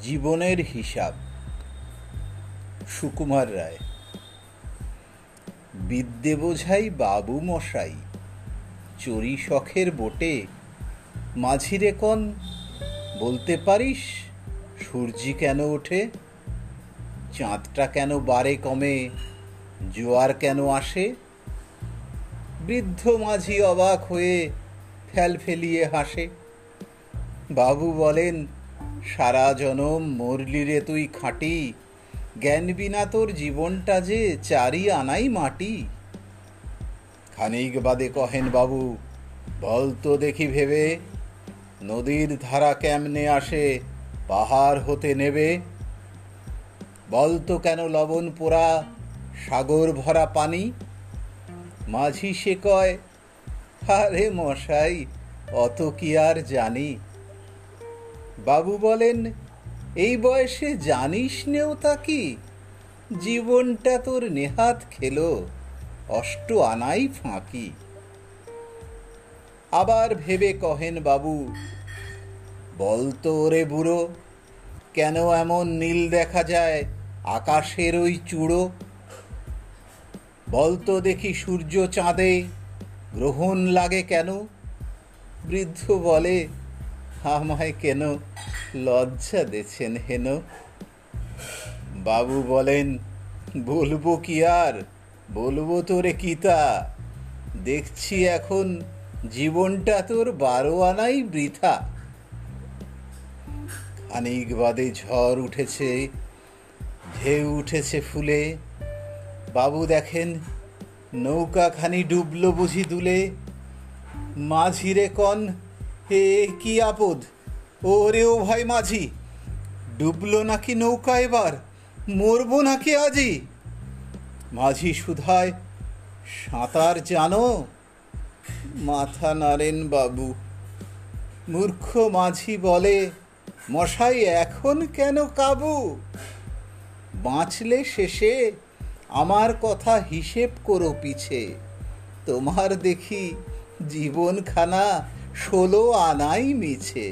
জীবনের হিসাব। সুকুমার রায়। বিদ্যে বোঝাই বাবু মশাই চড়ি শখের বোটে। মাঝিরে কন, বলতে পারিস, সূর্যি কেন ওঠে? চাঁদটা কেন বারে কমে? জোয়ার কেন আসে? বৃদ্ধ মাঝি অবাক হয়ে ফেল ফেলিয়ে হাসে। বাবু বলেন সারা জনম মরলি রে তুই খাঁটি। জ্ঞান বিনা তোর জীবনটা যে চারি আনাই মাটি। খানিক বাদে কহেন বাবু, বল তো দেখি ভেবে, নদীর ধারা কেমনে আসে, পাহাড় হতে নেবে? বল তো কেন লবণ পোড়া, সাগর ভরা পানি? মাঝি সে কয়, আরে মশাই, অত কি আর জানি? বাবু বলেন, এই বয়সে জানিস নেও তা কি? জীবনটা তোর নেহাত খেলো, অষ্ট আনাই ফাঁকি। আবার ভেবে কহেন বাবু বলতো ওরে বুড়ো, কেন এমন নীল দেখা যায় আকাশের ওই চূড়ো? বলতো দেখি সূর্য চাঁদে, গ্রহণ লাগে কেন? বৃদ্ধ বলে আমায় কেন লজ্জা দেছেন হেন? বাবু বলেন, বলব কি আর? বলব তোরে কিতা? দেখছি এখন জীবনটা তোর বারো আনাই বৃথা। খানিক বাদে ঝড় উঠেছে, ঢেউ উঠেছে ফুলে। বাবু দেখেন নৌকা খানি ডুবলো বুঝি দুলে। মাঝিরে কন হে, কি আপদ? ওরে ও ভাই মাঝি। ডুবলো নাকি নৌকা এবার? মরবো নাকি আজি? মাঝি সুধায়, সাঁতার জানো? মাথা নাড়েন বাবু। মূর্খ মাঝি বলে, মশাই এখন কেন কাবু? বাঁচলে শেষে আমার কথা হিসেব করো পিছে। তোমার দেখি জীবনখানা ষোলো আনাই মিছে।